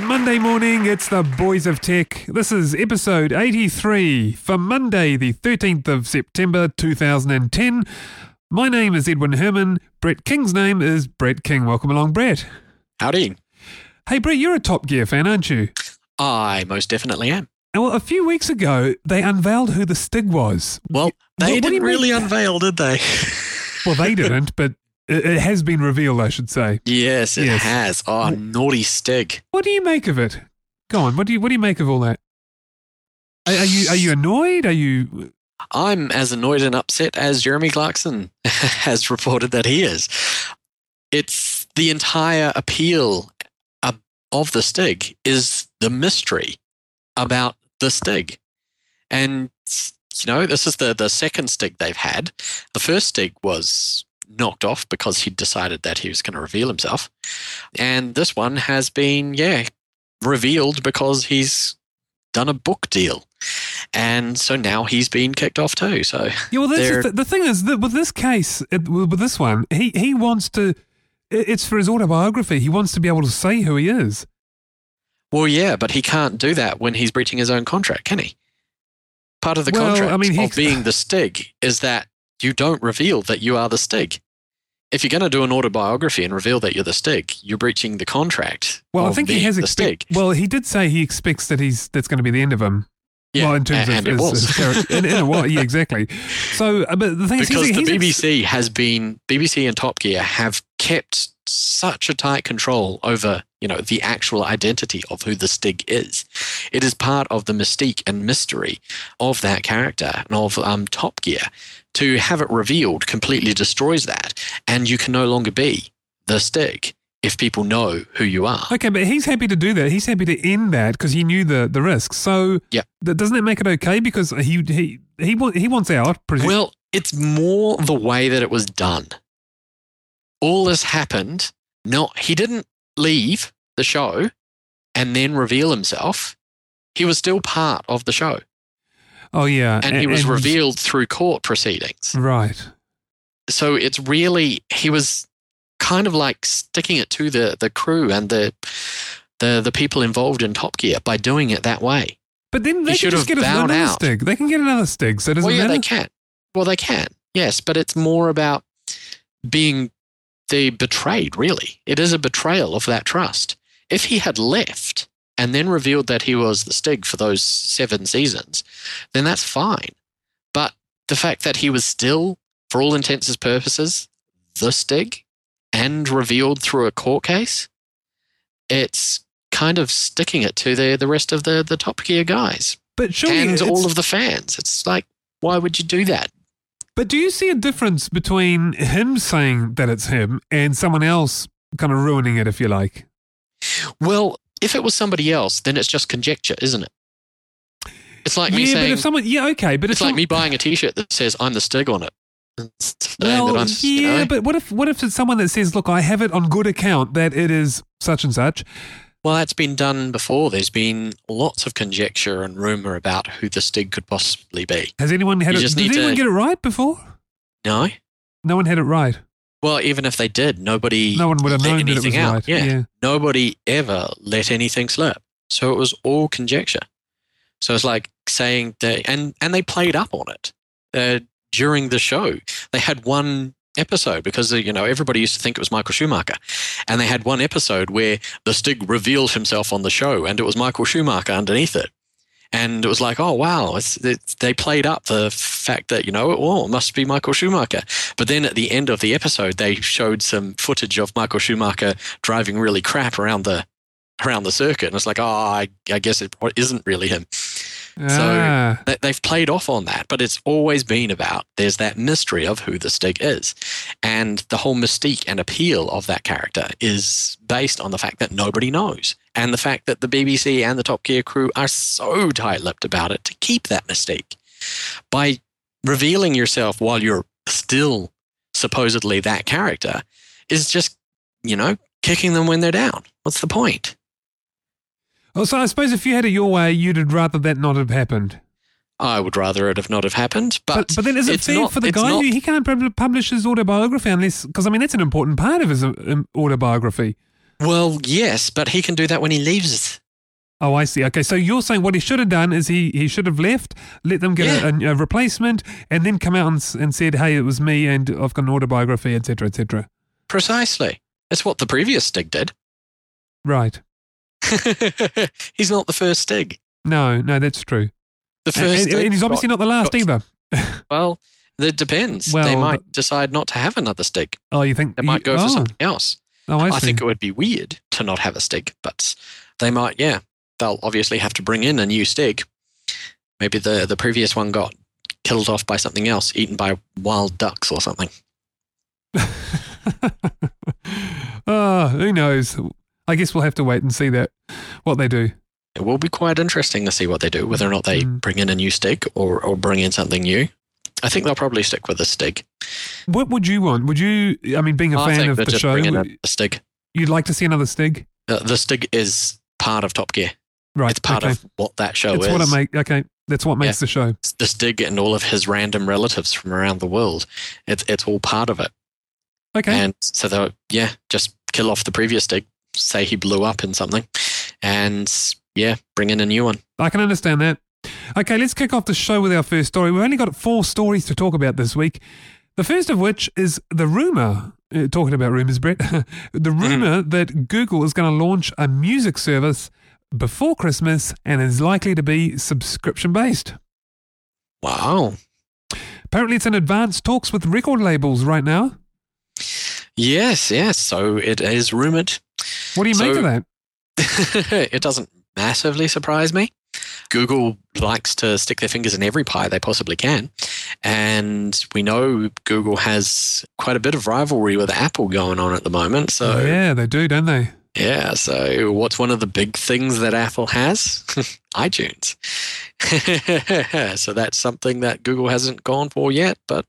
It's Monday morning. It's the Boys of Tech. This is episode 83 for Monday, the 13th of September 2010. My name is Edwin Herman. Brett King's name is Brett King. Welcome along, Brett. Howdy. Hey, Brett, you're a Top Gear fan, aren't you? I most definitely am. Well, a few weeks ago, they unveiled who the Stig was. Well, they What- what didn't really unveil, did they? Well, they didn't, but it, has been revealed, I should say. yes, it Yes. has. Oh, naughty Stig. What do you make of it? Go on. What do you What do you make of all that? Are, are you Are you annoyed? Are you? I'm as annoyed and upset as Jeremy Clarkson has reported that he is. It's the entire appeal of- of the Stig is the mystery about the Stig. And, you know, this is the, the second Stig they've had. The first Stig was knocked off because he decided that he was going to reveal himself. And this one has been, yeah, revealed because he's done a book deal. And so now he's been kicked off too. So Yeah. Well, that's They're- the, the thing is that with this case, it, with this one, he he wants to. It's for his autobiography. He wants to be able to say who he is. Well, yeah, but he can't do that when he's breaching his own contract, can he? Part of the Well, I contract mean, he- of being the Stig is that you don't reveal that you are the Stig. If you're going to do an autobiography and reveal that you're the Stig, you're breaching the contract. Well, I think he has expect, Stig. Well, he did say he expects that he's that's going to be the end of him. Yeah, well, in terms and, of and it his, was. his character, in, in a way, yeah, exactly. So, uh, but the thing is, because he's, the he's ex- BBC has been BBC and Top Gear have kept such a tight control over you know the actual identity of who the Stig is. It is part of the mystique and mystery of that character and of um, Top Gear. To have it revealed completely destroys that, and you can no longer be the Stig if people know who you are. Okay, but he's happy to do that. He's happy to end that because he knew the the risks. So, Yeah. th- doesn't that make it okay? Because he he he wa- he wants out. Presu- Well, it's more the way that it was done. All this happened. Not he didn't leave the show and then reveal himself. He was still part of the show, oh yeah, and he was revealed through court proceedings. Right. So it's really he was kind of like sticking it to the the crew and the the the people involved in Top Gear by doing it that way. But then they He can should just have get another out. stig. They can get another stig. So does well, yeah, matter? they can. Well, they can. Yes, but it's more about being the betrayed. Really, it is a betrayal of that trust. If he had left and then revealed that he was the Stig for those seven seasons, then that's fine. But the fact that he was still, for all intents and purposes, the Stig and revealed through a court case, it's kind of sticking it to the the rest of the the Top Gear guys But surely, and all of the fans. It's like, why would you do that? But do you see a difference between him saying that it's him and someone else kind of ruining it, if you like? Well, if it was somebody else, then it's just conjecture, isn't it? It's like me yeah, saying, but if someone, yeah, okay, but it's like me buying a T-shirt that says "I'm the Stig" on it. Well, yeah, you know, but what if what if it's someone that says, "Look, I have it on good account that it is such and such." well, that's been done before. There's been lots of conjecture and rumor about who the Stig could possibly be. Has anyone had You it? Did anyone to- get it right before? No, No one had it right. Well, even if they did, nobody No one would have known that it was anything out. right. Yeah. yeah. nobody ever let anything slip. So it was all conjecture. So it's like saying that, and and they played up on it uh, during the show. They had one episode because uh, you know everybody used to think it was Michael Schumacher, and they had one episode where the Stig revealed himself on the show, and it was Michael Schumacher underneath it. And it was like, oh wow! It's, they played up the fact that you know, oh, it must be Michael Schumacher. But then at the end of the episode, they showed some footage of Michael Schumacher driving really crap around the around the circuit, and it's like, oh, I, I guess it isn't really him. Ah, They- They've played off on that, but it's always been about there's that mystery of who the Stig is. And the whole mystique and appeal of that character is based on the fact that nobody knows. And the fact that the BBC and the Top Gear crew are so tight lipped about it to keep that mystique. By revealing yourself while you're still supposedly that character is just, you know, kicking them when they're down. What's the point? Oh, so I suppose if you had it your way, you'd have rather that not have happened. I would rather it have not have happened, but But, but then is it fair not- for the guy not- who he can't publish his autobiography unless because I mean that's an important part of his um, autobiography. Well, yes, but he can do that when he leaves. Oh, I see. Okay, so you're saying what he should have done is he, he should have left, let them get a, a, a replacement, and then come out and, and said, "Hey, it was me, and I've got an autobiography, etc., etc." Precisely. That's what the previous Stig did. Right? he's not the first Stig. No, no, that's true. The first and- and he's obviously got- not the last got- either. Well, it depends. Well, they might decide not to have another Stig. Oh, you think They might go oh, for something else. Oh, oh I, I, see. think it would be weird to not have a Stig, but they might, yeah. They'll obviously have to bring in a new Stig. Maybe the, the previous one got killed off by something else, eaten by wild ducks or something. oh, who knows? I guess we'll have to wait and see that what they do. It will be quite interesting to see what they do, whether or not they Mm. bring in a new Stig or, or bring in something new. I think they'll probably stick with the Stig. What would you want? Would you? I mean, being a I fan of the show, bringing would- in a Stig. you'd like to see another Stig, Uh, the Stig is part of Top Gear. right? It's part okay. of what that show It's is. what it make. Okay, that's what makes the show. It's the Stig and all of his random relatives from around the world. It's it's all part of it. Okay, And so they'll yeah, just kill off the previous Stig, say he blew up in something, and yeah, bring in a new one. I can understand that. Okay, let's kick off the show with our first story. We've only got four stories to talk about this week. The first of which is the rumor, uh, talking about rumors, Brett, the rumor that Google is going to launch a music service before Christmas and is likely to be subscription based. Wow. Apparently, it's in advanced talks with record labels right now. Yes, yes. So it is rumored. What do you make of that? it doesn't massively surprise me. Google likes to stick their fingers in every pie they possibly can. And we know Google has quite a bit of rivalry with Apple going on at the moment. So, yeah. yeah, they do, don't they? Yeah, so what's one of the big things that Apple has? iTunes. so that's something that Google hasn't gone for yet. But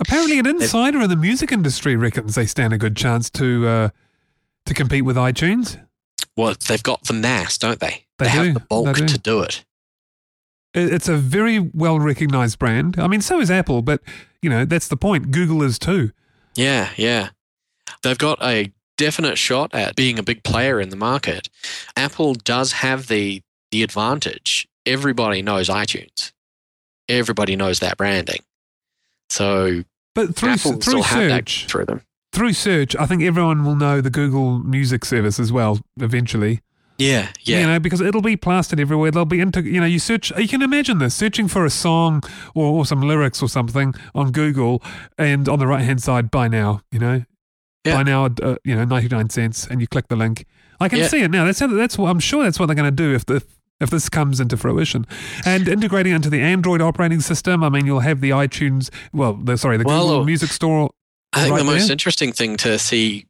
Apparently, an insider in the music industry reckons they stand a good chance to uh, to compete with iTunes. well, they've got the mass, don't they? They have do, the bulk do. to do it. It- It's a very well recognized brand. I mean, so is Apple, but you know that's the point. Google is too. Yeah, yeah. They've got a definite shot at being a big player in the market. Apple does have the the advantage. Everybody knows iTunes. Everybody knows that branding. So But through Apple through still have that search, through them. Through search, I think everyone will know the Google Music service as well eventually. Yeah, yeah. You know, because it'll be plastered everywhere. They'll be into, you know, you search, you can imagine this searching for a song or, or some lyrics or something on Google, and on the right hand side, buy now, you know, Yeah. buy now, uh, you know, 99 cents, and you click the link. I can Yeah. see it now. That's how, that's what I'm sure that's what they're going to do if the, if this comes into fruition. And integrating into the Android operating system, I mean, you'll have the iTunes, well, the, sorry, the Well, Google Music Store. I think right the most there. interesting thing to see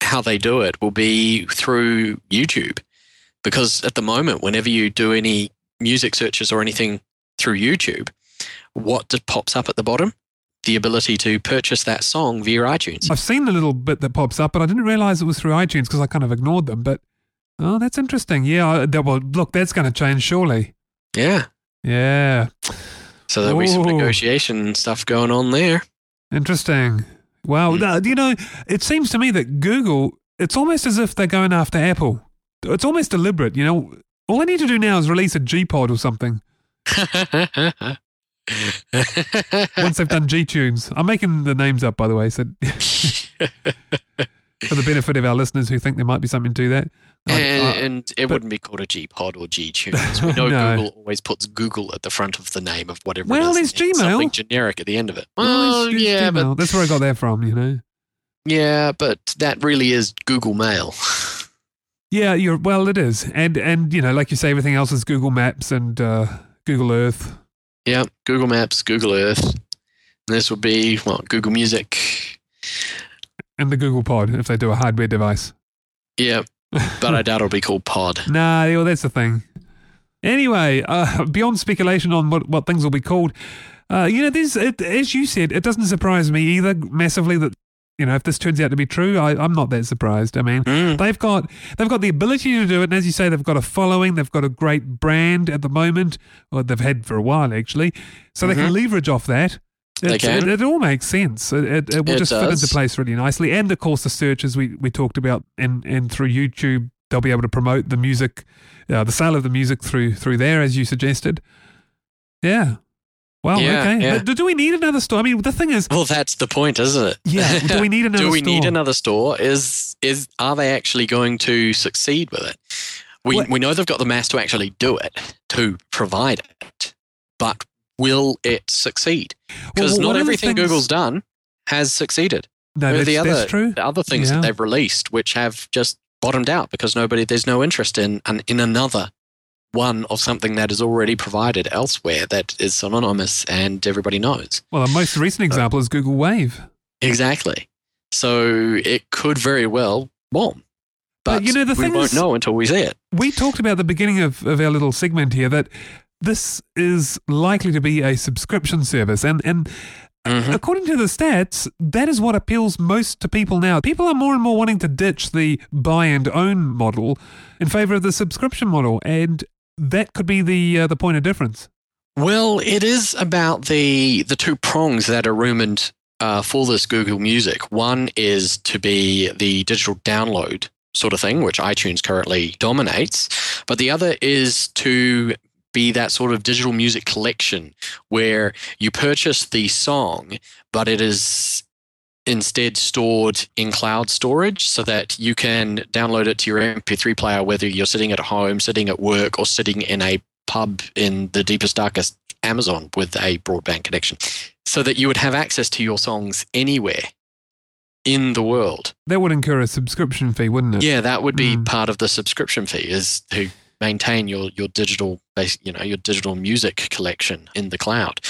how they do it will be through YouTube. Because at the moment, whenever you do any music searches or anything through YouTube, what pops up at the bottom? The ability to purchase that song via iTunes. I've seen the little bit that pops up, but I didn't realize it was through iTunes because I kind of ignored them. But oh, that's interesting. Yeah, that- well, look, that's going to change surely. Yeah. Yeah, So there'll be some Ooh. negotiation stuff going on there. interesting. Wow, Mm. you know, it seems to me that Google, it's almost as if they're going after Apple. It's almost deliberate. You know, all they need to do now is release a G Pod or something once they've done G Tunes. I'm making the names up, by the way, so for the benefit of our listeners who think there might be something to that. And, I- and it but- wouldn't be called a G Pod or G Tunes. We know No. Google always puts Google at the front of the name of whatever. Well, it is, there's is, and then Gmail. Something generic at the end of it. Well, Well, yeah, but that's where I got that from. You know. yeah, but that really is Google Mail. Yeah, you're well. It is, and and you know, like you say, everything else is Google Maps and uh, Google Earth. Yeah, Google Maps, Google Earth. And this would be what Google Music. And the Google Pod if they do a hardware device. Yeah, but I doubt it'll be called Pod. Nah, well, that's the thing. Anyway, uh, beyond speculation on what, what things will be called, uh, you know, there's, it, as you said, it doesn't surprise me either massively that, you know, if this turns out to be true, I, I'm not that surprised. I mean, Mm. they've got they've got the ability to do it, and as you say, they've got a following, they've got a great brand at the moment, or they've had for a while actually, so they can leverage off that. They It's- can. It, it all makes sense. It, it, it will just fit into place really nicely, and of course the searches we, we talked about, and and through YouTube they'll be able to promote the music, uh, the sale of the music through through there as you suggested. Yeah. Well, Yeah, okay. yeah. Do, do we need another store? I mean, the thing is, Well, that's the point, isn't it? yeah, do we need another Do we store? need another store? Is is are they actually going to succeed with it? We we know they've got the mass to actually do it, to provide it, but will it succeed? Because Well, not everything things- Google's done has succeeded. No, that's, the other that's true. the other things Yeah. that they've released, which have just bottomed out because nobody there's no interest in an, in another one of something that is already provided elsewhere that is synonymous and everybody knows. Well, the most recent uh, example is Google Wave. Exactly. So it could very well bomb. But, But, you know, the we thing won't is- know until we see it. We talked about the beginning of, of our little segment here that this is likely to be a subscription service. And, and Mhm. according to the stats, that is what appeals most to people now. People are more and more wanting to ditch the buy and own model in favor of the subscription model. And that could be the, uh, the point of difference. Well, it is about the the two prongs that are rumored uh, for this Google Music. One is to be the digital download sort of thing, which iTunes currently dominates, but the other is to be that sort of digital music collection where you purchase the song, but it is instead stored in cloud storage so that you can download it to your MP3 player, whether you're sitting at home, sitting at work, or sitting in a pub in the deepest, darkest Amazon with a broadband connection, so that you would have access to your songs anywhere in the world. That would incur a subscription fee, wouldn't it? Yeah, that would be Mm. part of the subscription fee is to maintain your your digital you know, your digital music collection in the cloud.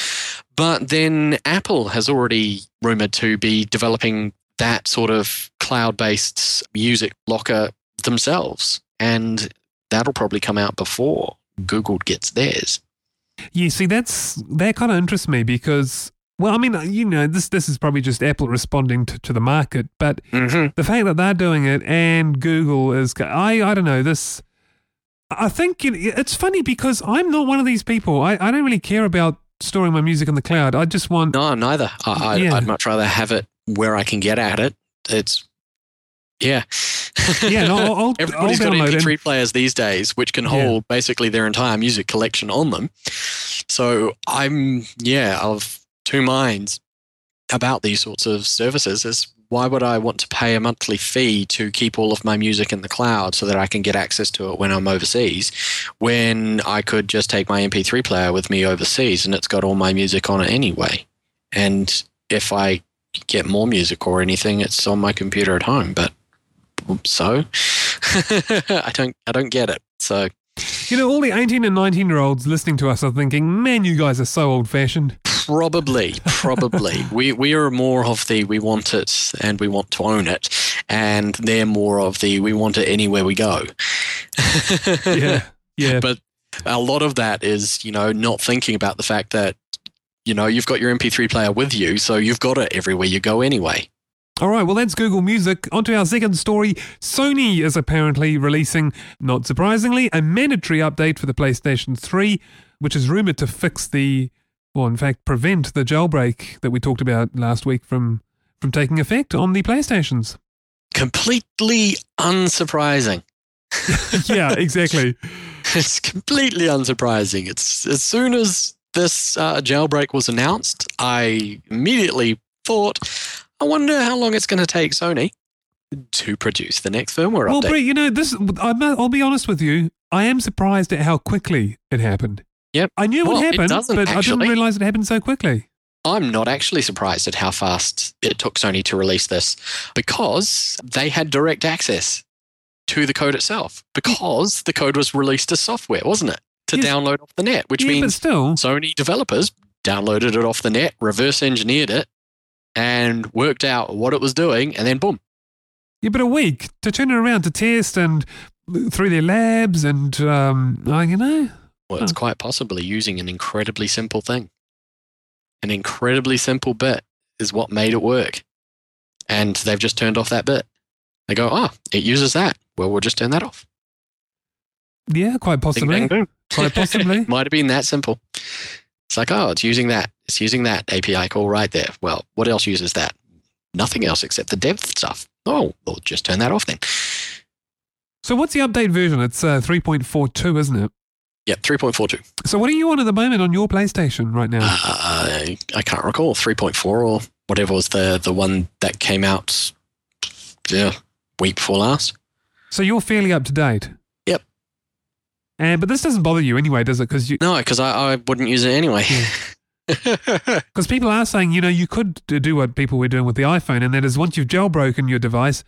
But then Apple has already rumored to be developing that sort of cloud-based music locker themselves, and that'll probably come out before Google gets theirs. You see, that's that kind of interests me because, well, I mean, you know, this this is probably just Apple responding to, to the market, but Mm-hmm. the fact that they're doing it and Google is, I I don't know this. I think it, it's funny because I'm not one of these people. I, I don't really care about storing my music in the cloud. I just want No, neither. I, I, Yeah. I'd much rather have it where I can get at it. It's yeah, yeah. No, I'll, I'll, Everybody's I'll got download MP3 it. players these days, which can Yeah. hold basically their entire music collection on them. So I'm, yeah, of two minds about these sorts of services. Is why would I want to pay a monthly fee to keep all of my music in the cloud so that I can get access to it when I'm overseas, when I could just take my MP3 player with me overseas and it's got all my music on it anyway. And if I get more music or anything, it's on my computer at home. But so I don't I don't get it. So You know, all the 18 and 19 year olds listening to us are thinking, man, you guys are so old fashioned. Probably probably we we are more of the we want it and we want to own it and they're more of the we want it anywhere we go. Yeah. Yeah. But a lot of that is, you know, not thinking about the fact that you know, you've got your MP3 player with you, so you've got it everywhere you go anyway. All right, well, that's Google Music. On to our second story. Sony is apparently releasing, not surprisingly, a mandatory update for the PlayStation 3, which is rumored to fix the, or in fact, prevent the jailbreak that we talked about last week from, from taking effect on the PlayStations. Completely unsurprising. yeah, exactly. It's completely unsurprising. It's as soon as this uh, jailbreak was announced, I immediately thought, I wonder how long it's going to take Sony to produce the next firmware Well, update. Brett, you know, this. I'm, I'll be honest with you. I am surprised at how quickly it happened. Yep. I knew it Well, would it happen, doesn't but I didn't realize it happened so quickly. I'm not actually surprised at how fast it took Sony to release this because they had direct access to the code itself because the code was released as software, wasn't it? to Yes. download off the net, which yeah, means still, Sony developers downloaded it off the net, reverse engineered it, and worked out what it was doing, and then boom. yeah, but a week to turn it around to test and through their labs and um, you know, Well, it's quite possibly using an incredibly simple thing. An incredibly simple bit is what made it work. And they've just turned off that bit. They go, oh, it uses that. Well, we'll just turn that off. yeah, quite Bing, possibly, bang, quite possibly. Might have been that simple. It's like, oh, it's using that. It's using that API call right there. Well, what else uses that? Nothing else except the depth stuff. Oh, we'll just turn that off then. So what's the update version? It's uh, 3.42, isn't it? Yeah, 3.42. So what are you on at the moment on your PlayStation right now? Uh, I can't recall 3.4 or whatever was the the one that came out yeah week before last. So you're fairly up to date. Yep. And but this doesn't bother you anyway, does it? Because you No, because I, I wouldn't use it anyway. because people are saying you know you could do what people were doing with the iPhone, and that is once you've jailbroken your device,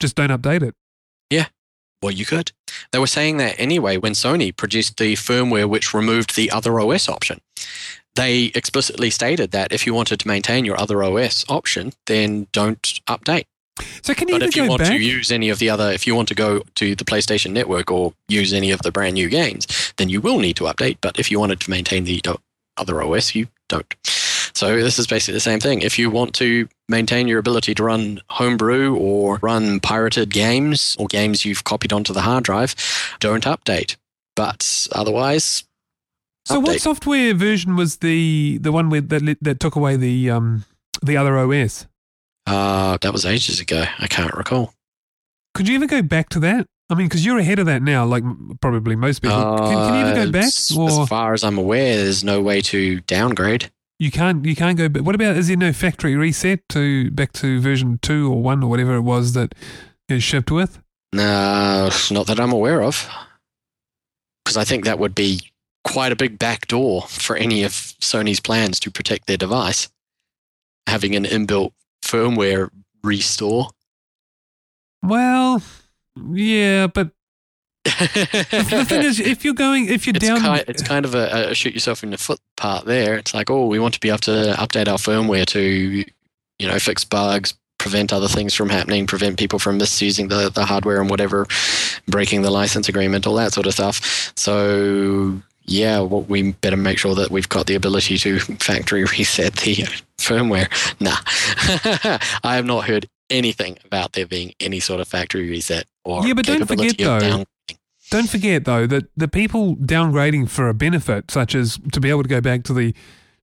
just don't update it. Well, you could. They were saying that anyway when Sony produced the firmware which removed the other OS option. They explicitly stated that if you wanted to maintain your other OS option, then don't update. So can you But if you want back? to use any of the other, if you want to go to the PlayStation Network or use any of the brand new games, then you will need to update. But if you wanted to maintain the other OS, you don't. So this is basically the same thing. If you want to maintain your ability to run homebrew or run pirated games or games you've copied onto the hard drive, don't update. But otherwise, so what software version was the the one with that that took away the um the other OS? uh, that was ages ago. I can't recall. Could you ever go back to that? I mean, because you're ahead of that now, like probably most people. can, can you ever go Uh, back, or as far as I'm aware, there's no way to downgrade. You can't? You can't go. But What about? Is there no factory reset to back to version two or one or whatever it was that it shipped with? No, not that I'm aware of. Because I think that would be quite a big backdoor for any of Sony's plans to protect their device. Having an inbuilt firmware restore. Well, yeah, but the thing is, if you're going, if you're it's, down, kind, it's kind of a, a shoot yourself in the foot part there. It's like, oh, we want to be able to update our firmware to, you know, fix bugs, prevent other things from happening, prevent people from misusing the, the hardware and whatever, breaking the license agreement, all that sort of stuff. So, yeah, well, we better make sure that we've got the ability to factory reset the firmware. Nah, I have not heard anything about there being any sort of factory reset or Yeah, but don't forget, of though, down- Don't forget though that the people downgrading for a benefit, such as to be able to go back to the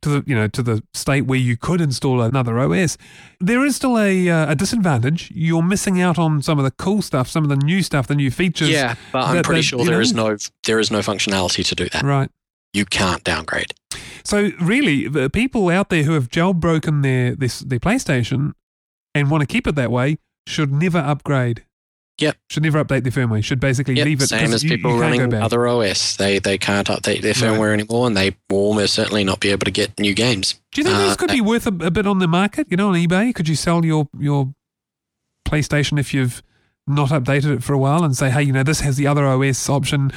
to the you know to the state where you could install another OS, there is still a uh, a disadvantage. You're missing out on some of the cool stuff, some of the new stuff, the new features. Yeah, but I'm pretty that, sure there know- is no there is no functionality to do that. Right. You can't downgrade. So really, the people out there who have jailbroken their this their PlayStation and want to keep it that way should never upgrade. Yep. Should never update their firmware. Should basically Yep, leave it. same as you- people you running other OS. They they can't update their firmware anymore, and they will almost certainly not be able to get new games. Do you think Uh, these could be worth a, a bit on the market? You know, on eBay, could you sell your your PlayStation if you've not updated it for a while and say, hey, you know, this has the other OS option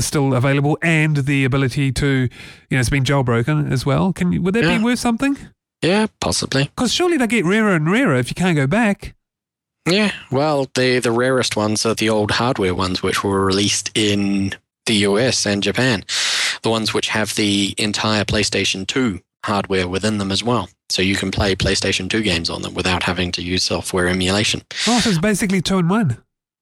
still available and the ability to, you know, it's been jailbroken as well. Can you, would that Yeah. be worth something? Yeah, possibly. Because surely they get rarer and rarer if you can't go back. Yeah, well, the the rarest ones are the old hardware ones, which were released in the US and Japan. The ones which have the entire PlayStation 2 hardware within them as well. So you can play PlayStation 2 games on them without having to use software emulation. Oh, so it's basically two in one.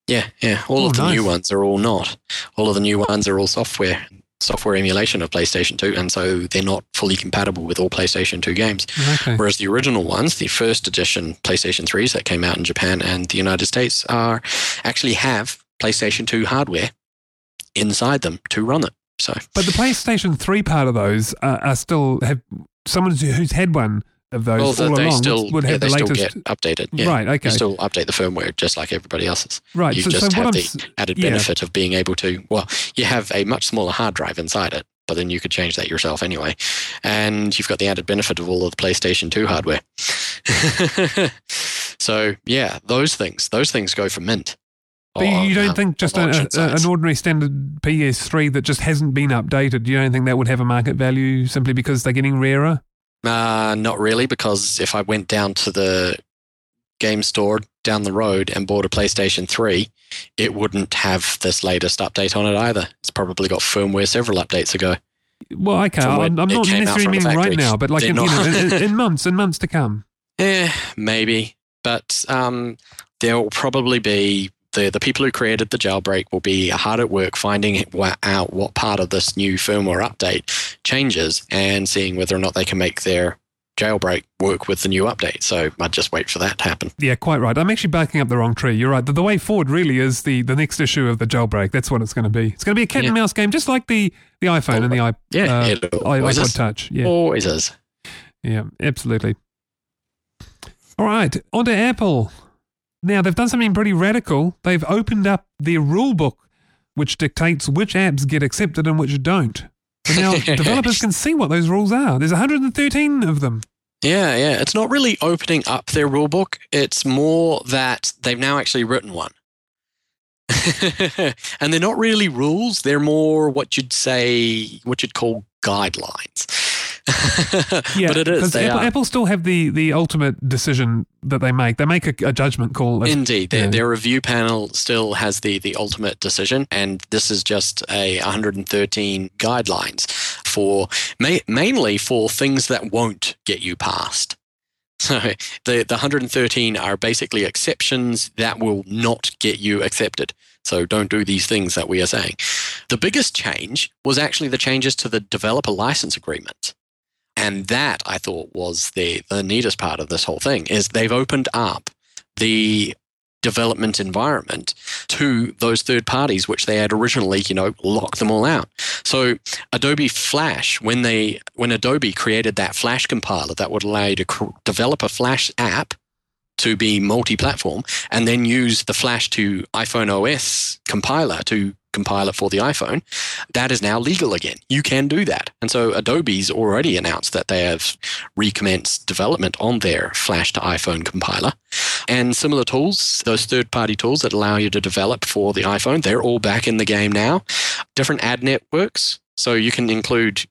Yeah, yeah. All Oh, of the new ones are all not. All of the new ones are all software software emulation of PlayStation 2, and so they're not fully compatible with all PlayStation 2 games. Okay. Whereas the original ones, the first edition PlayStation 3s that came out in Japan and the United States, are actually have PlayStation 2 hardware inside them to run it. So But the PlayStation 3 part of those uh, are still have someone who's- who's had one of those well, all along still would, yeah, have they the latest. get updated. Yeah. Right, okay. You still update the firmware just like everybody else's. right. you so, just so have I'm the added yeah. benefit of being able to well you have a much smaller hard drive inside it but then you could change that yourself anyway and you've got the added benefit of all of the playstation 2 hardware so yeah those things those things go for mint But you- or, you don't um, think just a, a, an ordinary standard PS3 that just hasn't been updated, you don't think that would have a market value simply because they're getting rarer? Uh, not really, because if I went down to the game store down the road and bought a PlayStation 3, it wouldn't have this latest update on it either. It's probably got firmware several updates ago. Well, okay, I'm, I'm not necessarily meaning right now, but like in, you know, in, in months and months to come. Eh, maybe. But um, there will probably be the, the people who created the jailbreak will be hard at work finding out what part of this new firmware update changes and seeing whether or not they can make their jailbreak work with the new update. So I'd just wait for that to happen. Yeah, quite right. I'm actually backing up the wrong tree. You're right. The, the way forward really is the, the next issue of the jailbreak. That's what it's going to be. It's going to be a cat and mouse game, just like the, the iPhone and the i, Yeah, uh, iPod is. Touch. Yeah, Always is. yeah, absolutely. All right, on to Apple. Now, they've done something pretty radical. They've opened up their rule book, which dictates which apps get accepted and which don't. So now developers can see what those rules are. There's 113 of them. Yeah, yeah. It's not really opening up their rule book. It's more that they've now actually written one. and they're not really rules. They're more what you'd say, what you'd call guidelines. Yeah, but it is. because Apple. Apple still have the, the ultimate decision that they make. They make a, a judgment call. as- Indeed, their, their review panel still has the, the ultimate decision, and this is just a 113 guidelines for ma- mainly for things that won't get you passed. So the, the 113 are basically exceptions that will not get you accepted. So don't do these things that we are saying. The biggest change was actually the changes to the developer license agreement. And that I thought was the, the neatest part of this whole thing is they've opened up the development environment to those third parties, which they had originally, you know, locked them all out. So Adobe Flash, when they when Adobe created that Flash compiler that would allow you to cr- develop a Flash app to be multi-platform, and then use the Flash to iPhone OS compiler to compile it for the iPhone, that is now legal again. You can do that, and so Adobe's already announced that they have recommenced development on their Flash to iPhone compiler. And similar tools, those third party tools that allow you to develop for the iPhone, they're all back in the game now. Different ad networks. So you can include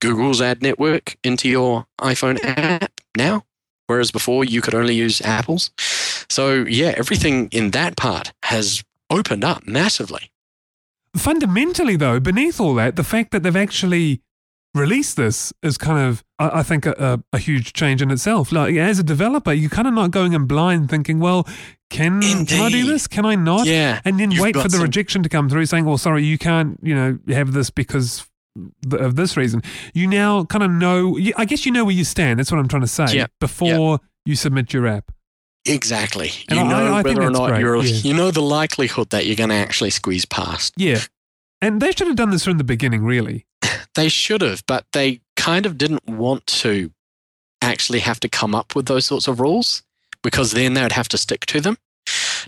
Google's ad network into your iPhone app now, whereas before you could only use Apple's. So, yeah, everything in that part has opened up massively. Fundamentally, though, beneath all that, the fact that they've actually released this is kind of, I, I think, a, a, a huge change in itself. Like, as a developer, you're kind of not going in blind thinking, well, can, can I do this? Can I not? Yeah. And then You've wait for the some- rejection to come through saying, well, sorry, you can't, you know, have this because of this reason. You now kind of know, I guess you know where you stand. That's what I'm trying to say Yeah, before you submit your app. Exactly. And you I- know I- whether or not great, you're, yeah. you know the likelihood that you're going to actually squeeze past. Yeah. And they should have done this from the beginning, really. They should have, but they kind of didn't want to actually have to come up with those sorts of rules because then they would have to stick to them.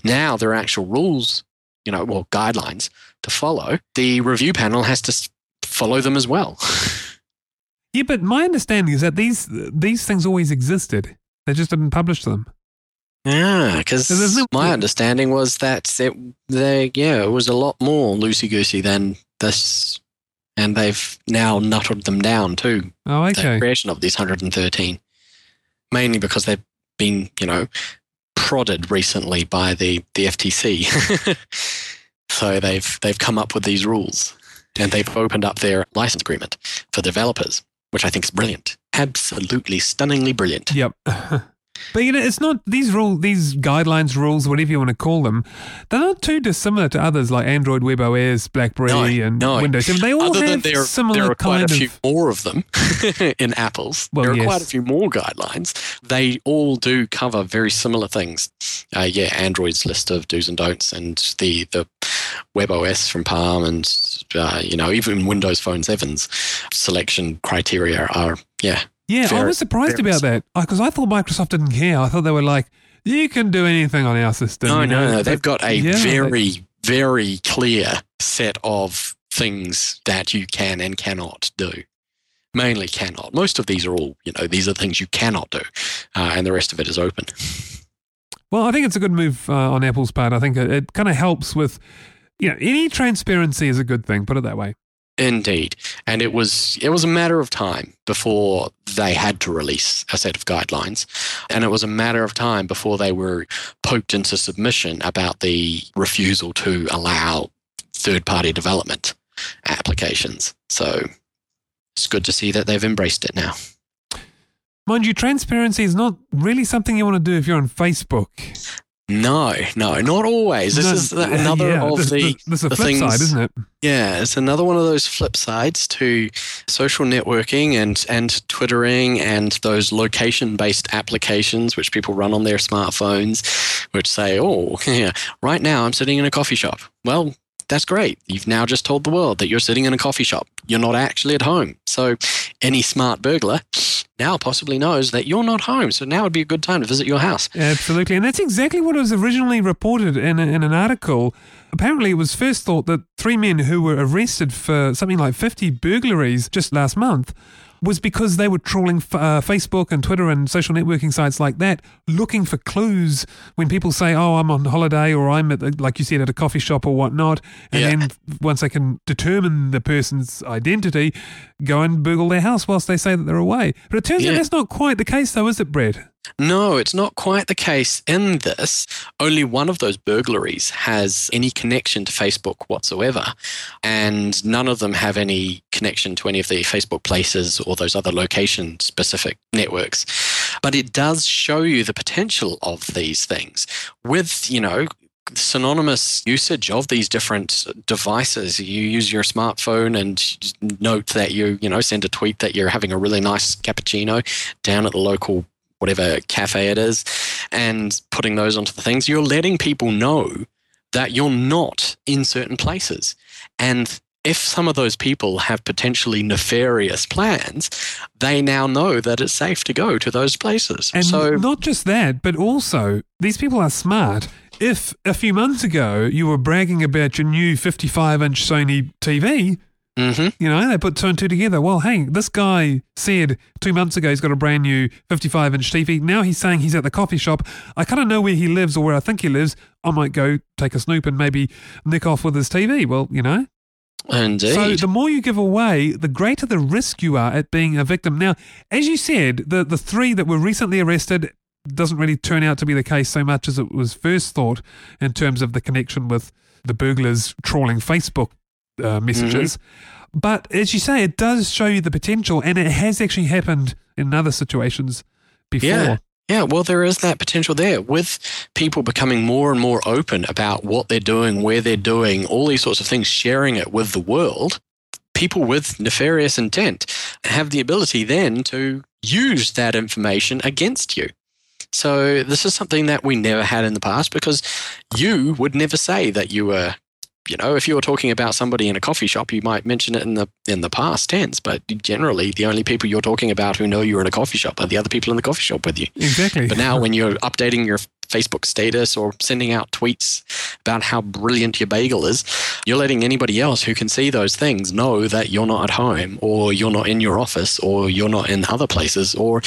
Now there are actual rules, you know, well, guidelines to follow. The review panel has to follow them as well. Yeah, but my understanding is that these these things always existed. They just didn't publish them. Yeah, because So there's no- my understanding was that it, they, yeah, it was a lot more loosey goosey than this, and they've now nutted them down too. Oh, The okay. creation of these 113, mainly because they've been, you know, prodded recently by the the FTC, so they've they've come up with these rules, and they've opened up their license agreement for developers, which I think is brilliant, absolutely stunningly brilliant. Yep. But you know, it's not these rule, these guidelines, rules, whatever you want to call them. They're not too dissimilar to others like Android, WebOS, BlackBerry, No, and no. Windows 7. They all Other have there, similar there are quite a few of. more of them in Apple's. Well, there are yes. quite a few more guidelines. They all do cover very similar things. Uh, yeah, Android's list of do's and don'ts, and the the WebOS from Palm, and uh, you know even Windows Phone 7's selection criteria are yeah. Yeah, I was surprised about that because I thought Microsoft didn't care. I thought they were like, you can do anything on our system. No, you no, know, no. They've got a yeah, very very clear set of things that you can and cannot do. Mainly cannot. Most of these are all, you know, these are things you cannot do, uh, and the rest of it is open. Well, I think it's a good move uh, on Apple's part. I think it, it kind of helps with, you know, any transparency is a good thing. Put it that way. Indeed, and it was it was a matter of time before they had to release a set of guidelines, and it was a matter of time before they were poked into submission about the refusal to allow third-party development applications. So it's good to see that they've embraced it now. Mind you, transparency is not really something you want to do if you're on Facebook. No, no, not always. This No, is the, another yeah, of this, the, this, this is the things- side, isn't it? yeah, it's another one of those flip sides to social networking and and twittering and those location based applications which people run on their smartphones, which say, "Oh, yeah, right now I'm sitting in a coffee shop." Well, that's great. You've now just told the world that you're sitting in a coffee shop. You're not actually at home. So, any smart burglar now possibly knows that you're not home. So now would be a good time to visit your house. Absolutely. And that's exactly what was originally reported in, a, in an article. Apparently, it was first thought that three men who were arrested for something like 50 burglaries just last month was because they were trawling f- uh, Facebook and Twitter and social networking sites like that, looking for clues when people say, "Oh, I'm on holiday," or "I'm at, the, like you said, at a coffee shop or whatnot," and Yeah. then once they can determine the person's identity, go and burgle their house whilst they say that they're away. But it turns out that's not quite the case, though, is it, Brett? No, it's not quite the case in this. Only one of those burglaries has any connection to Facebook whatsoever. And none of them have any connection to any of the Facebook places or those other location specific networks. But it does show you the potential of these things with, you know, synonymous usage of these different devices you use your smartphone and note that you you know send a tweet that you're having a really nice cappuccino down at the local whatever cafe it is and putting those onto the things you're letting people know that you're not in certain places and if some of those people have potentially nefarious plans they now know that it's safe to go to those places And so not just that, but also these people are smart. If a few months ago you were bragging about your new 55 inch Sony TV, mhm. you know, they put two and two together. Well, hey, this guy said two months ago he's got a brand new 55 inch TV. Now he's saying he's at the coffee shop. I kind of know where he lives or where I think he lives. I might go take a snoop and maybe nick off with his TV. Well, you know. indeed So the more you give away, the greater the risk you are at being a victim. Now, as you said, the, the three that were recently arrested doesn't really turn out to be the case so much as it was first thought in terms of the connection with the burglars trawling Facebook uh, messages. But as you say, it does show you the potential, and it has actually happened in other situations before. Yeah. Yeah, well, there is that potential there with people becoming more and more open about what they're doing, where they're doing, all these sorts of things, sharing it with the world. People with nefarious intent have the ability then to use that information against you. So, this is something that we never had in the past because you would never say that you were you know, if you were talking about somebody in a coffee shop, you might mention it in the in the past tense. But generally, the only people you're talking about who know you're in a coffee shop are the other people in the coffee shop with you. Exactly. But now, when you're updating your Facebook status or sending out tweets about how brilliant your bagel is, you're letting anybody else who can see those things know that you're not at home or you're not in your office or you're not in other places. Or,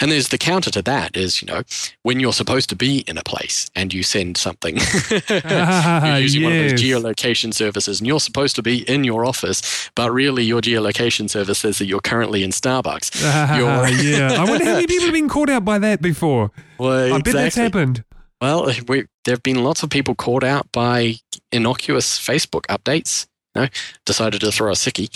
and there's the counter to that is, you know, when you're supposed to be in a place and you send something, you're using one of those geolocation services and you're supposed to be in your office, but really your geolocation service says that you're currently in Starbucks. You're- yeah. I wonder how many people have been caught out by that before. Well, I bet that's happened. Well, we, there have been lots of people caught out by innocuous Facebook updates. You know, decided to throw a sickie,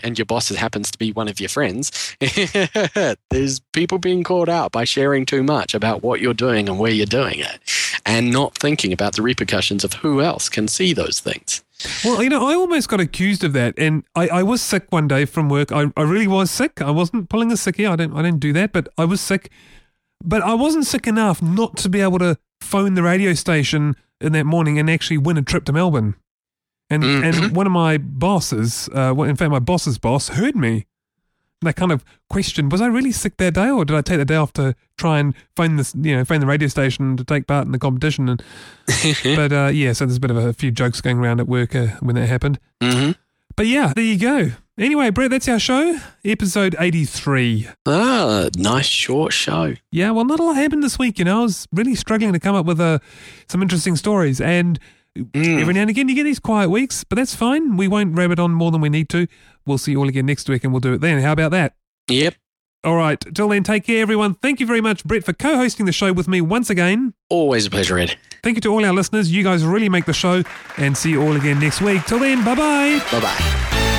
and your boss happens to be one of your friends. There's people being caught out by sharing too much about what you're doing and where you're doing it, and not thinking about the repercussions of who else can see those things. Well, you know, I almost got accused of that, and I, I was sick one day from work. I, I really was sick. I wasn't pulling a sickie. I don't I didn't do that, but I was sick. But I wasn't sick enough not to be able to phone the radio station in that morning and actually win a trip to Melbourne. And and Mhm. one of my bosses, uh, in fact, my boss's boss, heard me. And they kind of questioned, was I really sick that day, or did I take the day off to try and phone this, you know, phone the radio station to take part in the competition? And but uh, yeah, so there's a bit of a few jokes going around at work uh, when that happened. hmm But yeah, there you go. Anyway, Brett, that's our show, episode 83. Ah, nice short show. Yeah, well, not a lot happened this week, you know. I was really struggling to come up with uh, some interesting stories. And Mm. every now and again, you get these quiet weeks, but that's fine. We won't rabbit on more than we need to. We'll see you all again next week and we'll do it then. How about that? Yep. All right. Till then, take care, everyone. Thank you very much, Brett, for co hosting the show with me once again. Always a pleasure, Ed. Thank you to all our listeners. You guys really make the show. And see you all again next week. Till then, bye bye. Bye bye.